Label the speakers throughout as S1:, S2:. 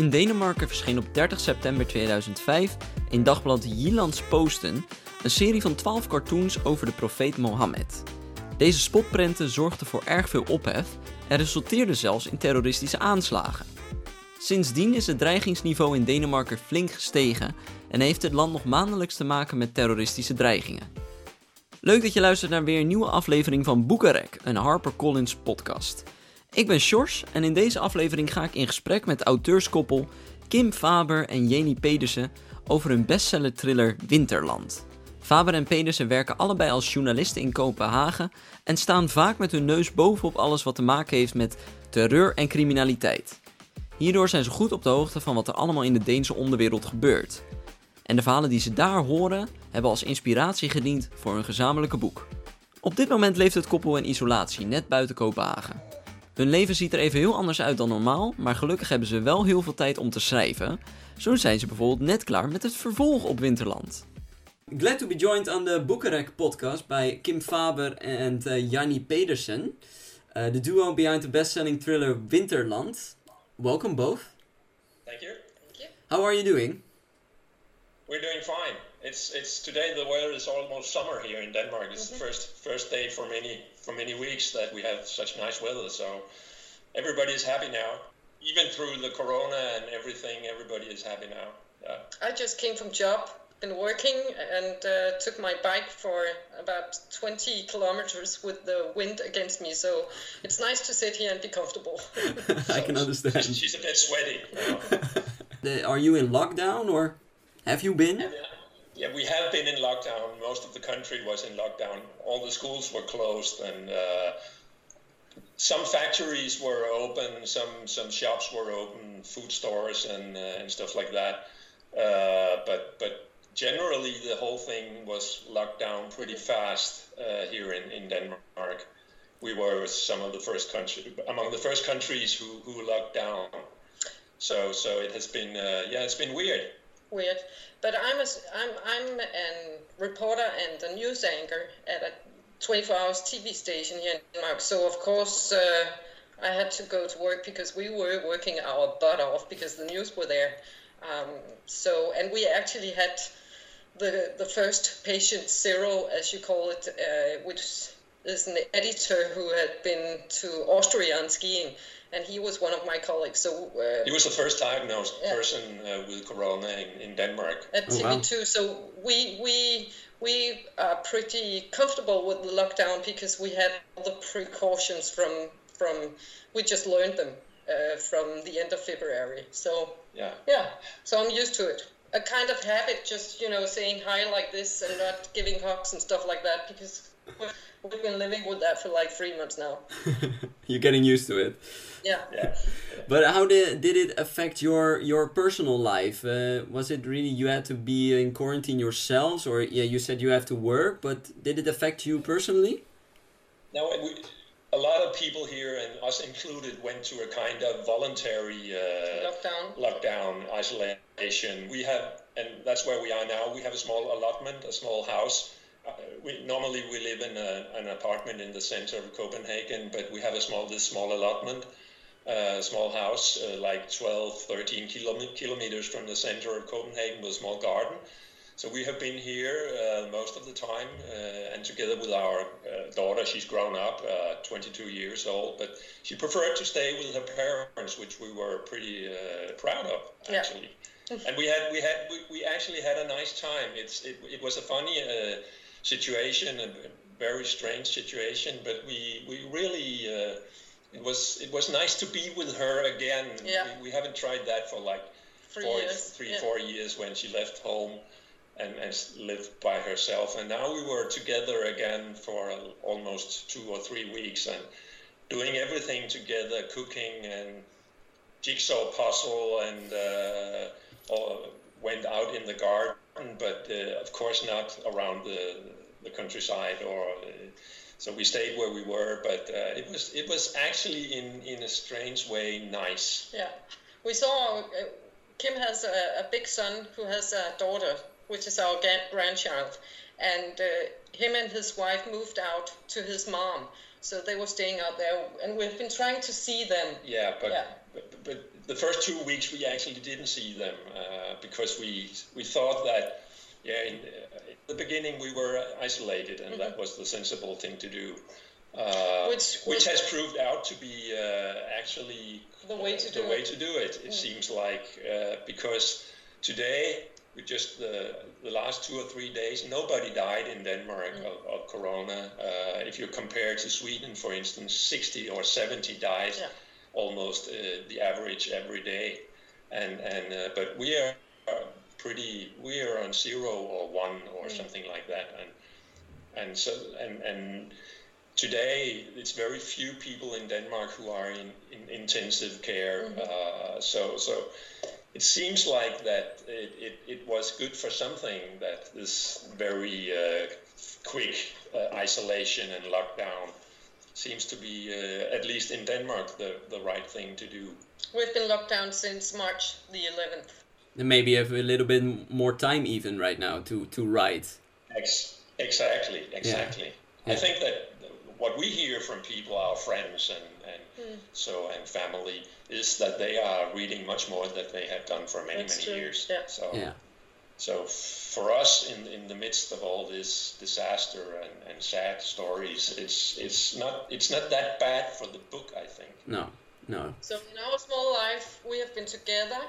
S1: In Denemarken verscheen op 30 september 2005 in dagblad Jyllands Posten een serie van 12 cartoons over de profeet Mohammed. Deze spotprenten zorgden voor erg veel ophef en resulteerden zelfs in terroristische aanslagen. Sindsdien is het dreigingsniveau in Denemarken flink gestegen en heeft het land nog maandelijks te maken met terroristische dreigingen. Leuk dat je luistert naar weer een nieuwe aflevering van Boekenrek, een HarperCollins podcast. Ik ben Sjors en in deze aflevering ga ik in gesprek met auteurskoppel Kim Faber en Jenny Pedersen over hun bestseller thriller Winterland. Faber en Pedersen werken allebei als journalisten in Kopenhagen en staan vaak met hun neus bovenop alles wat te maken heeft met terreur en criminaliteit. Hierdoor zijn ze goed op de hoogte van wat er allemaal in de Deense onderwereld gebeurt. En de verhalen die ze daar horen hebben als inspiratie gediend voor hun gezamenlijke boek. Op dit moment leeft het koppel in isolatie, net buiten Kopenhagen. Hun leven ziet er even heel anders uit dan normaal, maar gelukkig hebben ze wel heel veel tijd om te schrijven. Zo zijn ze bijvoorbeeld net klaar met het vervolg op Winterland. Glad to be joined on the Boekenrek podcast by Kim Faber and uh, Janni Pedersen, uh, the duo behind the best-selling thriller Winterland. Welcome both.
S2: Thank you.
S3: Thank you.
S1: How are you doing?
S2: We're doing fine. It's it's today the weather is almost summer here in Denmark. It's the first first day for many for many weeks that we have such nice weather. So everybody is happy now. Even through the corona and everything, everybody is happy now. Yeah.
S3: I just came from job, been working, and uh, took my bike for about 20 kilometers with the wind against me. So it's nice to sit here and be comfortable.
S1: I can understand.
S2: She's, she's a bit sweaty. you know.
S1: Are you in lockdown or have you been?
S2: Yeah, we have been in lockdown. Most of the country was in lockdown. All the schools were closed, and uh, some factories were open. Some some shops were open, food stores and uh, and stuff like that. Uh, but but generally, the whole thing was locked down pretty fast uh, here in in Denmark. We were some of the first country among the first countries who who locked down. So so it has been uh, yeah it's been weird.
S3: Weird. But I'm a, I'm I'm a reporter and a news anchor at a 24 hours TV station here in Denmark. So of course uh, I had to go to work because we were working our butt off because the news were there. Um, so and we actually had the the first patient zero, as you call it, uh, which is an editor who had been to Austria on skiing, and he was one of my colleagues. So uh,
S2: He was the first diagnosed
S3: Yeah.
S2: person uh, with corona in, in Denmark.
S3: at
S1: Oh, wow.
S3: TV2. So we we we are pretty comfortable with the lockdown because we had all the precautions from from we just learned them uh, from the end of February. So
S2: Yeah.
S3: yeah, so I'm used to it. A kind of habit, just you know, saying hi like this and not giving hugs and stuff like that because we've been living with that for like three months now.
S1: You're getting used to it.
S3: Yeah.
S2: Yeah.
S1: But how did did it affect your your personal life? Uh, was it really you had to be in quarantine yourselves, or yeah, you said you have to work, but did it affect you personally?
S2: Now, we, a lot of people here, and us included, went to a kind of voluntary uh,
S3: Lockdown.
S2: lockdown isolation. We have, and that's where we are now. We have a small allotment, a small house. Uh, we normally we live in a, an apartment in the center of Copenhagen, but we have a small this small allotment, uh, small house, uh, like 12, 13 kilom- kilometers from the center of Copenhagen with a small garden. So we have been here uh, most of the time, uh, and together with our uh, daughter, she's grown up, uh, 22 years old, but she preferred to stay with her parents, which we were pretty uh, proud of, actually. Yeah. and we had we had we, we actually had a nice time. It's it, it was a funny uh, situation, a very strange situation, but we we really. Uh, it was it was nice to be with her again.
S3: Yeah.
S2: We, we haven't tried that for like
S3: Three
S2: four,
S3: years.
S2: three,
S3: yeah.
S2: four years when she left home and, and lived by herself. And now we were together again for almost two or three weeks and doing everything together, cooking and jigsaw puzzle and uh, went out in the garden, but uh, of course not around the, the countryside or. Uh, so we stayed where we were, but uh, it was it was actually in, in a strange way nice.
S3: Yeah, we saw uh, Kim has a, a big son who has a daughter, which is our grandchild, and uh, him and his wife moved out to his mom, So they were staying out there, and we've been trying to see them.
S2: Yeah, but
S3: Yeah.
S2: But, but the first two weeks we actually didn't see them uh, because we we thought that yeah in, uh, in the beginning we were isolated and that was the sensible thing to do. Uh,
S3: Mm-hmm. Which
S2: which has proved out to be uh, actually
S3: The way to
S2: the
S3: do
S2: way
S3: it. Mm.
S2: to do it. It seems like uh, because today with just the the last two or three days, nobody died in Denmark
S3: Mm.
S2: of, of corona. Uh, if you compare to Sweden, for instance, 60 or 70 died
S3: Yeah.
S2: almost uh, the average every day, and and uh, but we are pretty we are on zero or one or
S3: Mm.
S2: something like that, and and so and and today it's very few people in Denmark who are in, in intensive care. Uh, so so it seems like that it, it, it was good for something that this very uh, quick uh, isolation and lockdown seems to be uh, at least in Denmark the, the right thing to do.
S3: We've been locked down since March the 11th.
S1: And maybe you have a little bit more time even right now to to write.
S2: Ex- exactly, exactly. I
S1: Yeah.
S2: think that what we hear from people, our friends and, and so and family, is that they are reading much more than they have done for many
S3: That's
S2: many
S3: true,
S2: years.
S3: yeah.
S2: So
S1: Yeah.
S2: so for us in in the midst of all this disaster and, and sad stories, it's it's not it's not that bad for the book, I think.
S1: No, no.
S3: So in our small life, we have been together,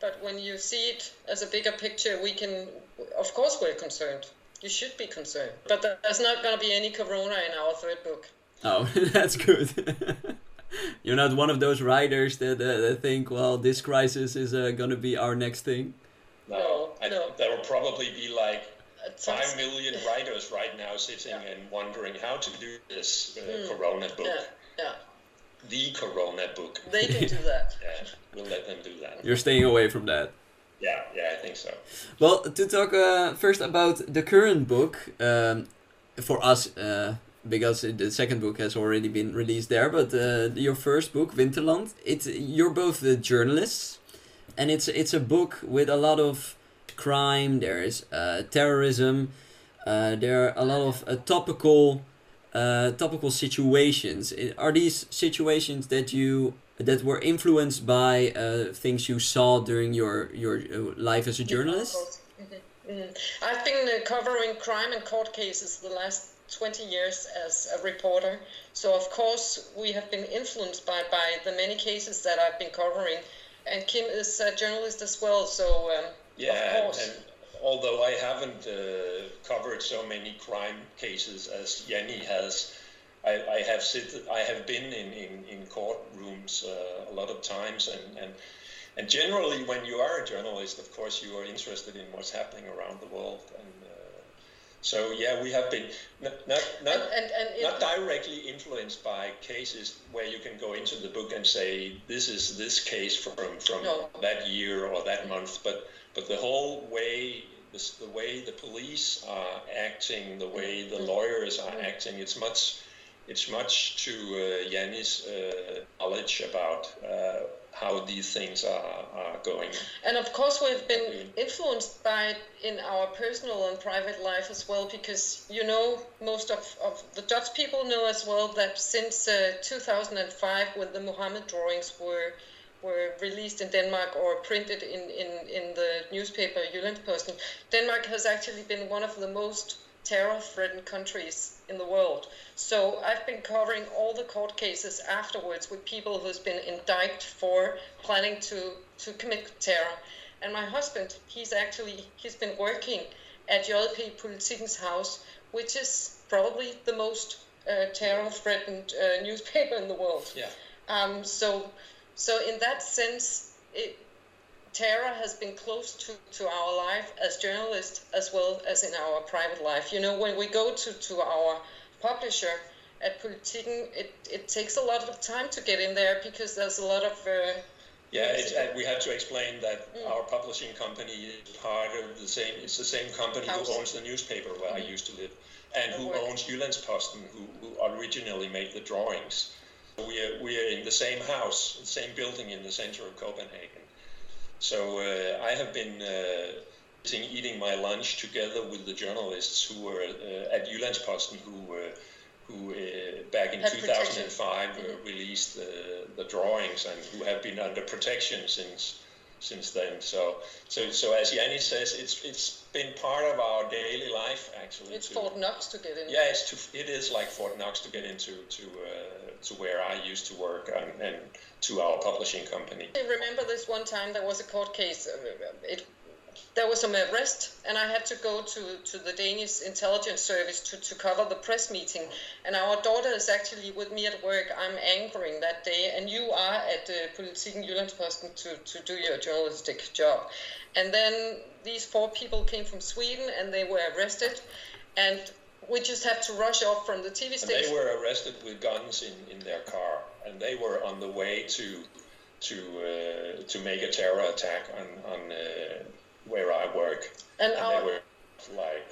S3: but when you see it as a bigger picture, we can, of course, we're concerned. You should be concerned, but there's not going to be any corona in our third book.
S1: Oh, that's good. You're not one of those writers that, uh, that think, well, this crisis is uh, gonna be our next thing.
S3: No,
S2: I,
S3: know.
S2: there will probably be like five million writers right now sitting
S3: Yeah.
S2: and wondering how to do this uh,
S3: Mm.
S2: Corona book,
S3: Yeah, yeah,
S2: the Corona book.
S3: they can do that.
S2: Yeah, we'll let them do that.
S1: You're staying away from that.
S2: Yeah, yeah, I think so.
S1: Well, to talk uh, first about the current book, um, for us, uh, because the second book has already been released there, but uh, your first book, Winterland, it's you're both the journalists, and it's it's a book with a lot of crime. There is uh, terrorism. Uh, there are a lot of uh, topical uh, topical situations. Are these situations that you that were influenced by uh, things you saw during your your uh, life as a journalist?
S3: Mhm, mhm. I've been uh, covering crime and court cases the last 20 years as a reporter. So, of course, we have been influenced by, by the many cases that I've been covering. And Kim is a journalist as well. So, um,
S2: Yeah,
S3: of
S2: and,
S3: course.
S2: and although I haven't uh, covered so many crime cases as Janni has, I, I have sit, I have been in in, in courtrooms uh, a lot of times, and, and and generally, when you are a journalist, of course, you are interested in what's happening around the world, and so yeah, we have been not not not,
S3: and, and, and
S2: not directly influenced by cases where you can go into the book and say this is this case from from
S3: No.
S2: that year or that month, but but the whole way this, the way the police are acting, the way the lawyers are acting, it's much it's much to uh, Janni's uh, knowledge about uh, how these things are, are going.
S3: And of course, we've been
S2: Mm.
S3: influenced by it in our personal and private life as well, because you know, most of, of the Dutch people know as well that since uh, 2005, when the Muhammad drawings were were released in Denmark or printed in, in, in the newspaper Jyllandsposten, Denmark has actually been one of the most terror-threatened countries in the world. So I've been covering all the court cases afterwards with people who's been indicted for planning to, to commit terror. And my husband, he's actually he's been working at JP Politikens House, which is probably the most uh, terror-threatened uh, newspaper in the world.
S2: Yeah.
S3: Um, so, so in that sense, it, terror has been close to, to our life as journalists as well as in our private life. You know, when we go to, to our publisher at Politiken, it, it takes a lot of time to get in there because there's a lot of. Uh,
S2: Yeah, it's, uh, we have to explain that
S3: Mm.
S2: our publishing company is part of the same. It's the same company
S3: House.
S2: who owns the newspaper where I used to live, and who
S3: work.
S2: owns Jyllandsposten, who, who originally made the drawings. We are we are in the same house, the same building in the center of Copenhagen. So uh, I have been uh, eating my lunch together with the journalists who were uh, at Jyllandsposten who were who uh, back in
S3: Had
S2: 2005 uh, released the, the drawings and who have been under protection since since then. So so so as Janni says, it's it's been part of our daily life actually.
S3: It's
S2: to-
S3: Fort Knox to get in.
S2: yeah, it's to, it is like Fort Knox to get into to uh, to where I used to work and, and to our publishing company.
S3: I remember this one time there was a court case. It, there was some arrest, and I had to go to, to the Danish intelligence service to, to cover the press meeting. And our daughter is actually with me at work. I'm anchoring that day, and you are at the Politiken Jyllandsposten to, to do your journalistic job. And then these four people came from Sweden, and they were arrested. And we just had to rush off from the TV
S2: And
S3: station.
S2: they were arrested with guns in, in their car, and they were on the way to to uh, to make a terror attack on on uh, where I work.
S3: and
S2: And
S3: our,
S2: they were like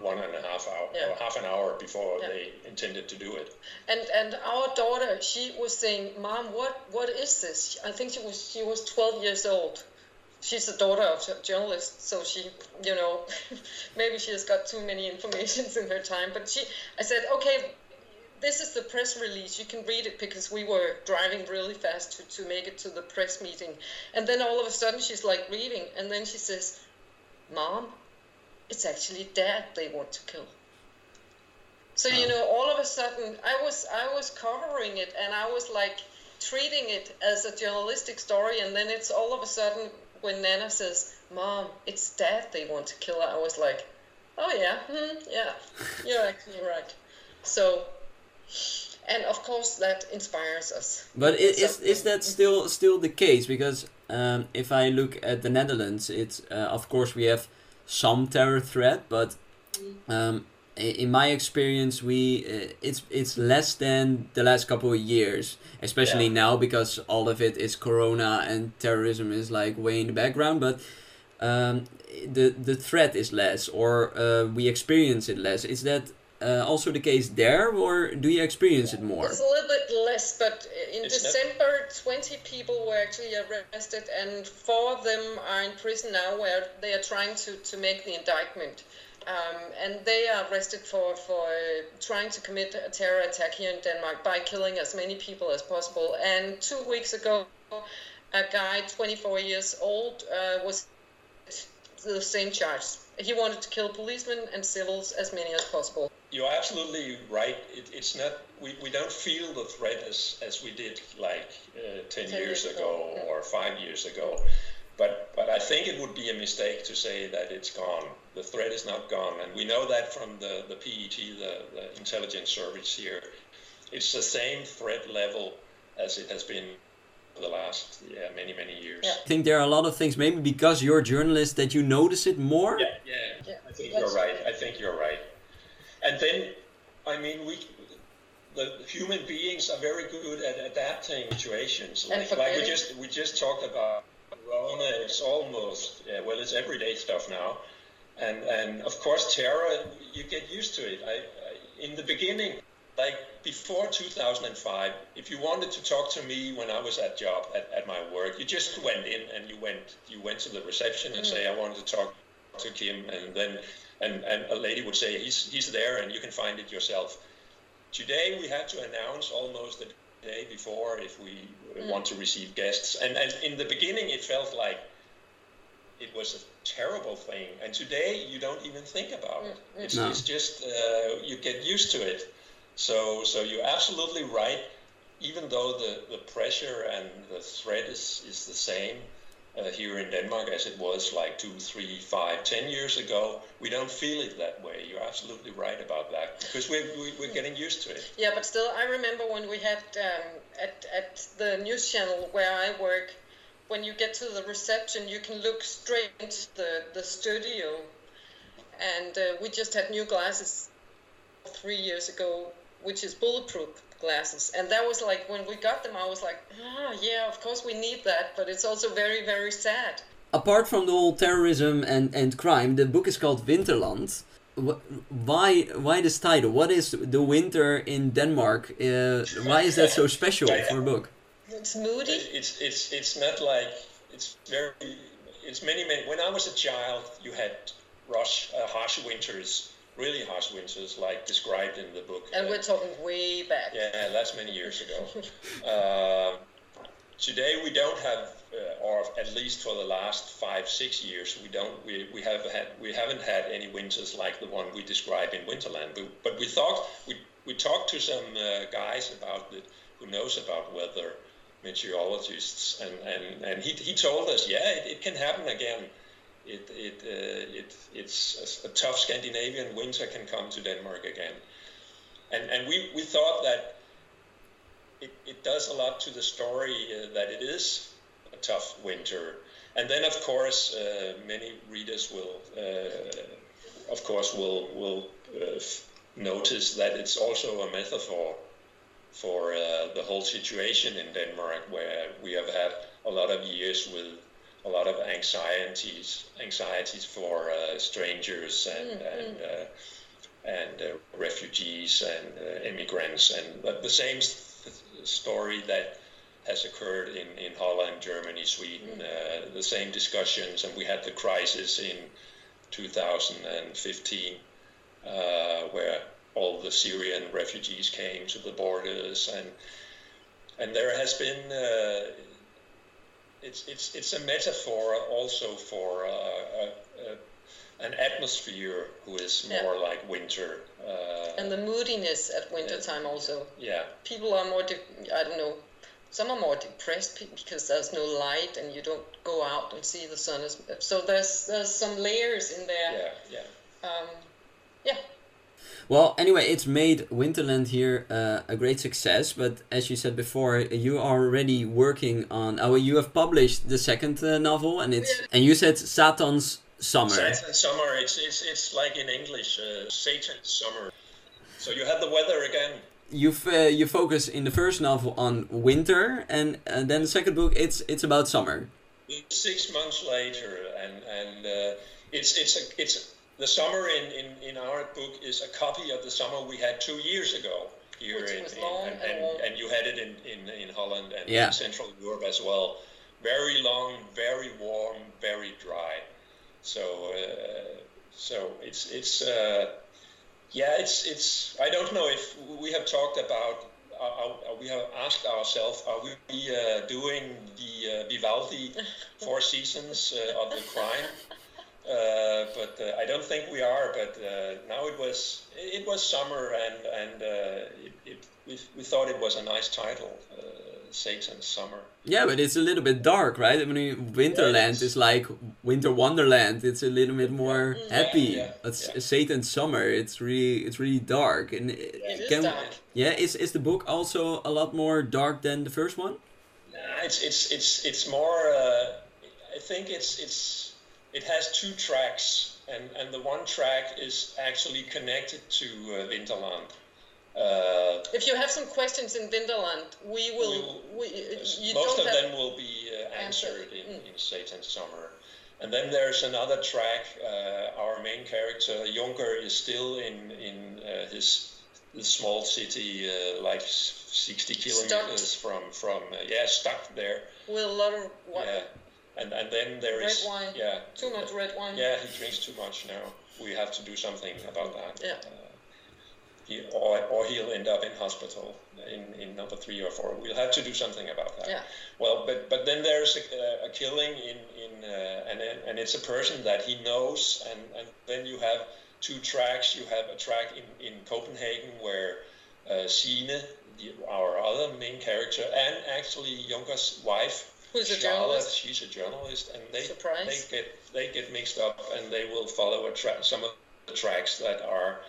S2: one and a half hour,
S3: Yeah.
S2: or half an hour before
S3: Yeah.
S2: they intended to do it.
S3: And and our daughter, she was saying, "Mom, what what is this?" I think she was she was 12 years old. She's the daughter of a journalist, so she, you know, maybe she has got too many informations in her time. But she, I said, okay, this is the press release. You can read it because we were driving really fast to, to make it to the press meeting. And then all of a sudden she's like reading, and then she says, Mom, it's actually dad they want to kill. So you know, all of a sudden, I was I was covering it, and I was like treating it as a journalistic story, and then it's all of a sudden when Nana says, "Mom, it's Dad they want to kill," I was like, "Oh yeah, hmm, yeah, you're actually right." So, and of course that inspires us.
S1: But i- is is that still still the case? Because um, if I look at the Netherlands, it's uh, of course we have some terror threat, but um, in my experience, we uh, it's it's less than the last couple of years, especially
S2: Yeah.
S1: now because all of it is Corona and terrorism is like way in the background. But um, the the threat is less, or uh, we experience it less. Is that uh, also the case there, or do you experience it more?
S3: It's a little bit less, but in
S2: It's not-
S3: December, 20 people were actually arrested, and four of them are in prison now where they are trying to, to make the indictment. Um, and they are arrested for, for uh, trying to commit a terror attack here in Denmark by killing as many people as possible. And two weeks ago, a guy, 24 years old, uh, was the same charge. He wanted to kill policemen and civils as many as possible.
S2: You're absolutely right. It, it's not we, we don't feel the threat as, as we did like uh, 10,
S3: 10
S2: years
S3: years
S2: ago
S3: ago,
S2: or five years ago. But but I think it would be a mistake to say that it's gone. The threat is not gone, and we know that from the the PET, the, the intelligence service here. It's the same threat level as it has been for the last yeah many many years.
S3: Yeah.
S1: I think there are a lot of things, maybe because you're a journalist, that you notice it more.
S2: Yeah, yeah,
S3: Yeah,
S2: I think
S3: that's-
S2: you're right. I think you're right. And then, I mean, we, the human beings are very good at adapting situations. Like, like we just we just talked about Corona. It's almost yeah, well, it's everyday stuff now, and and of course terror. You get used to it. I, I in the beginning. Like before 2005, if you wanted to talk to me when I was at job at, at my work, you just went in and you went you went to the reception and mm. say I wanted to talk to Kim, and then and, and a lady would say he's he's there and you can find it yourself. Today we had to announce almost a day before if we want to receive guests, and and in the beginning it felt like it was a terrible thing, and today you don't even think about it. It's,
S1: No.
S2: it's just uh, you get used to it. So so you're absolutely right. Even though the, the pressure and the threat is, is the same uh, here in Denmark as it was like two, three, five, ten years ago, we don't feel it that way. You're absolutely right about that because we're, we, we're getting used to it.
S3: Yeah, but still, I remember when we had um, at at the news channel where I work, when you get to the reception, you can look straight into the the studio, and uh, we just had new glasses three years ago, which is bulletproof glasses, and that was like when we got them, I was like, ah, yeah, of course we need that, but it's also very very sad.
S1: Apart from the whole terrorism and, and crime, the book is called Winterland. Why why this title? What is the winter in Denmark? Uh, why is that so special for a book?
S3: It's moody.
S2: It's it's it's not like it's very it's many many. When I was a child, you had rush uh, harsh winters really harsh winters, like described in the book.
S3: And we're talking way back.
S2: Yeah, that's many years ago. uh, today we don't have, uh, or at least for the last five, six years, we don't, we, we have had, we haven't had any winters like the one we describe in Winterland. But, but we thought we we talked to some uh, guys about the, who knows about weather meteorologists, and, and, and he, he told us, yeah, it, it can happen again. It, it, uh, it, it's a, a, tough Scandinavian winter can come to Denmark again. And, and we, we thought that it, it does a lot to the story uh, that it is a tough winter. And then, of course, uh, many readers will, uh, of course, will, will uh, notice that it's also a metaphor for uh, the whole situation in Denmark, where we have had a lot of years with a lot of anxieties, anxieties for uh, strangers and mm-hmm. and uh, and uh, refugees and uh, immigrants, and the same story that has occurred in, in Holland, Germany, Sweden, mm-hmm. the same discussions, and we had the crisis in 2015 uh, where all the Syrian refugees came to the borders, and and there has been uh, it's it's it's a metaphor also for uh, a, a, an atmosphere who is more yeah. like winter.
S3: Uh, and the moodiness at wintertime also.
S2: Yeah.
S3: People are more. De- I don't know. Some are more depressed because there's no light and you don't go out and see the sun. Is, so there's there's some layers in there.
S2: Yeah, yeah. Um,
S3: yeah.
S1: Well, anyway, it's made Winterland here uh, a great success. But as you said before, you are already working on. Oh, you have published the second uh, novel, and it's yeah. and you said Satan's Summer.
S2: Satan's Summer. It's it's it's like in English, uh, Satan's Summer. So you have the weather again.
S1: You've uh, you focus in the first novel on winter, and, and then the second book it's it's about summer.
S2: Six months later, and and uh, it's it's a it's the summer in, in, in our book is a copy of the summer we had two years ago here
S3: Which
S2: in,
S3: in
S2: and, and, and, you had it in, in, in Holland and
S1: yeah.
S2: in Central Europe as well. Very long, very warm, very dry. So uh, so it's it's uh, yeah it's it's I don't know if we have talked about uh, uh we have asked ourselves are we uh, doing the uh, Vivaldi Four Seasons uh, of the crime uh, but uh, I don't think we are. But uh, now it was it was summer, and and it, it, we, we thought it was a nice title, Satan's Summer.
S1: Yeah, but it's a little bit dark, right? I mean, Winterland is like Winter Wonderland. It's a little bit more yeah. happy. Yeah, yeah, yeah. Satan's Summer. It's really it's really dark. And
S3: it can, dark.
S1: Yeah, is is the book also a lot more dark than the first one?
S2: Nah, it's it's it's it's more. Uh, I think it's it's it has two tracks, and, and the one track is actually connected to uh, Winterland.
S3: Uh, if you have some questions in Winterland, we will. We,
S2: we most of them will be uh, answered in, mm. in Satan's Summer. And then there's another track. Uh, our main character, Junker, is still in in uh, his, his small city, uh, like 60 kilometers
S3: stuck.
S2: from from yeah, stuck there.
S3: With a lot of water.
S2: Yeah and and then there
S3: red
S2: is
S3: wine.
S2: yeah
S3: too much red wine.
S2: Yeah, he drinks too much now. We have to do something about that.
S3: Yeah.
S2: Uh, he, or, or he'll end up in hospital in, in number three or four. We'll have to do something about that.
S3: Yeah.
S2: Well, but but then there's a, a killing in in uh, and and it's a person that he knows, and and then you have two tracks. You have a track in in Copenhagen where uh, Signe, the, our other main character, and actually Junker's wife
S3: Who's a journalist?
S2: She's a journalist, and they
S3: Surprise.
S2: they get they get mixed up, and they will follow a tra- some of the tracks that are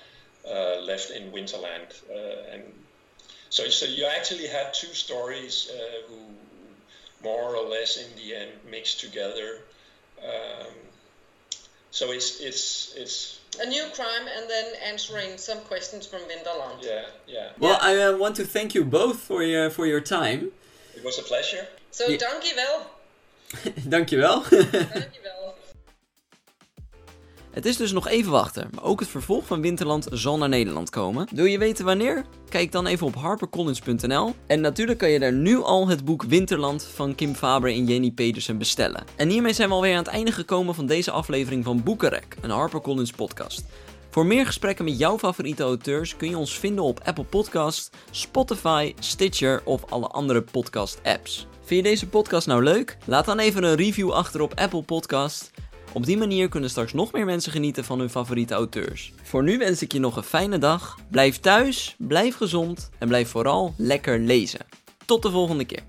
S2: uh, left in Winterland, uh, and so so you actually have two stories uh, who more or less in the end mix together. Um, so it's it's it's
S3: a new crime and then answering some questions from Winterland.
S2: Yeah, yeah.
S1: Well, I uh, want to thank you both for your for your time.
S2: It was a pleasure.
S3: So, ja. dankjewel.
S1: dankjewel.
S3: dankjewel.
S1: Het is dus nog even wachten, maar ook het vervolg van Winterland zal naar Nederland komen. Wil je weten wanneer? Kijk dan even op harpercollins.nl. En natuurlijk kan je daar nu al het boek Winterland van Kim Faber en Jenny Pedersen bestellen. En hiermee zijn we alweer aan het einde gekomen van deze aflevering van Boekenrek, een HarperCollins podcast. Voor meer gesprekken met jouw favoriete auteurs kun je ons vinden op Apple Podcast, Spotify, Stitcher of alle andere podcast apps. Vind je deze podcast nou leuk? Laat dan even een review achter op Apple Podcast. Op die manier kunnen straks nog meer mensen genieten van hun favoriete auteurs. Voor nu wens ik je nog een fijne dag. Blijf thuis, blijf gezond en blijf vooral lekker lezen. Tot de volgende keer.